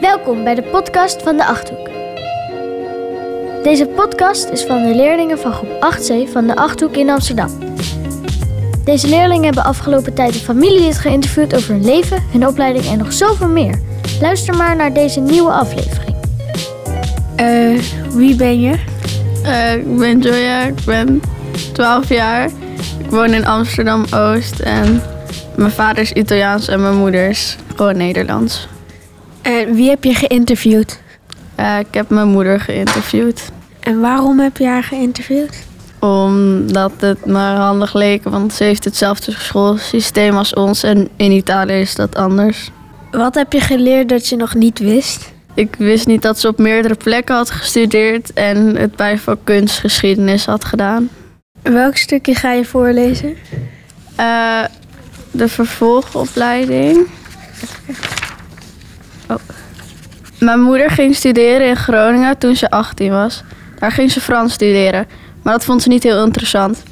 Welkom bij de podcast van de Achthoek. Deze podcast is van de leerlingen van groep 8C van de Achthoek in Amsterdam. Deze leerlingen hebben afgelopen tijd een familielid geïnterviewd over hun leven, hun opleiding en nog zoveel meer. Luister maar naar deze nieuwe aflevering. Eh, wie ben je? Eh, ik ben Joya, ik ben 12 jaar. Ik woon in Amsterdam-Oost en mijn vader is Italiaans en mijn moeder is gewoon Nederlands. En wie heb je geïnterviewd? Eh, ik heb mijn moeder geïnterviewd En waarom heb je haar geïnterviewd? omdat het me handig leek, want ze heeft hetzelfde schoolsysteem als ons en in Italië is dat anders. Wat heb je geleerd dat je nog niet wist? Ik wist niet dat ze op meerdere plekken had gestudeerd en het bijvak kunstgeschiedenis had gedaan. Welk stukje ga je voorlezen? Eh, de vervolgopleiding. Oh. Mijn moeder ging studeren in Groningen toen ze 18 was. Daar ging ze Frans studeren, maar dat vond ze niet heel interessant.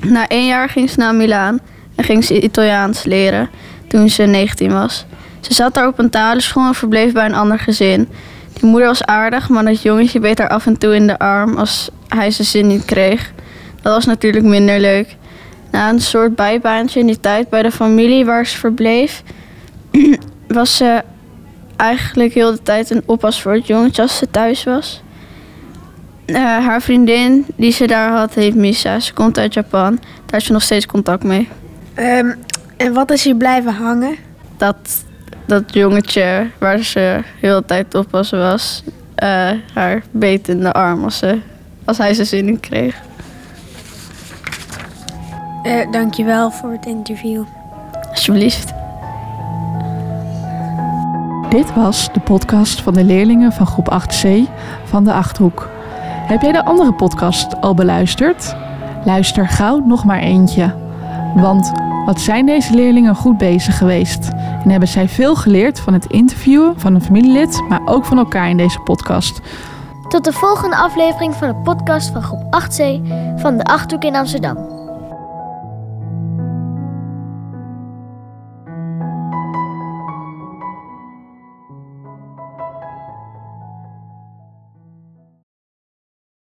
Na één jaar ging ze naar Milaan en ging ze Italiaans leren toen ze 19 was. Ze zat daar op een talenschool en verbleef bij een ander gezin. Die moeder was aardig, maar dat jongetje beet haar af en toe in de arm als hij zijn zin niet kreeg. Dat was natuurlijk minder leuk. Na een soort bijbaantje in die tijd bij de familie waar ze verbleef, was ze eigenlijk heel de tijd een oppas voor het jongetje als ze thuis was. Eh, haar vriendin die ze daar had, heet Misa. Ze komt uit Japan. Daar heeft ze nog steeds contact mee. Ehm, en wat is hier blijven hangen? Dat, dat jongetje waar ze heel de tijd oppassen was, eh, haar beet in de arm als, ze, als hij zijn zin niet kreeg. Eh, dankjewel voor het interview. Alsjeblieft. Dit was de podcast van de leerlingen van groep 8C van de Achthoek. Heb jij de andere podcast al beluisterd? Luister gauw nog maar eentje. Want wat zijn deze leerlingen goed bezig geweest? En hebben zij veel geleerd van het interviewen van een familielid, maar ook van elkaar in deze podcast. Tot de volgende aflevering van de podcast van groep 8C van de Achthoek in Amsterdam.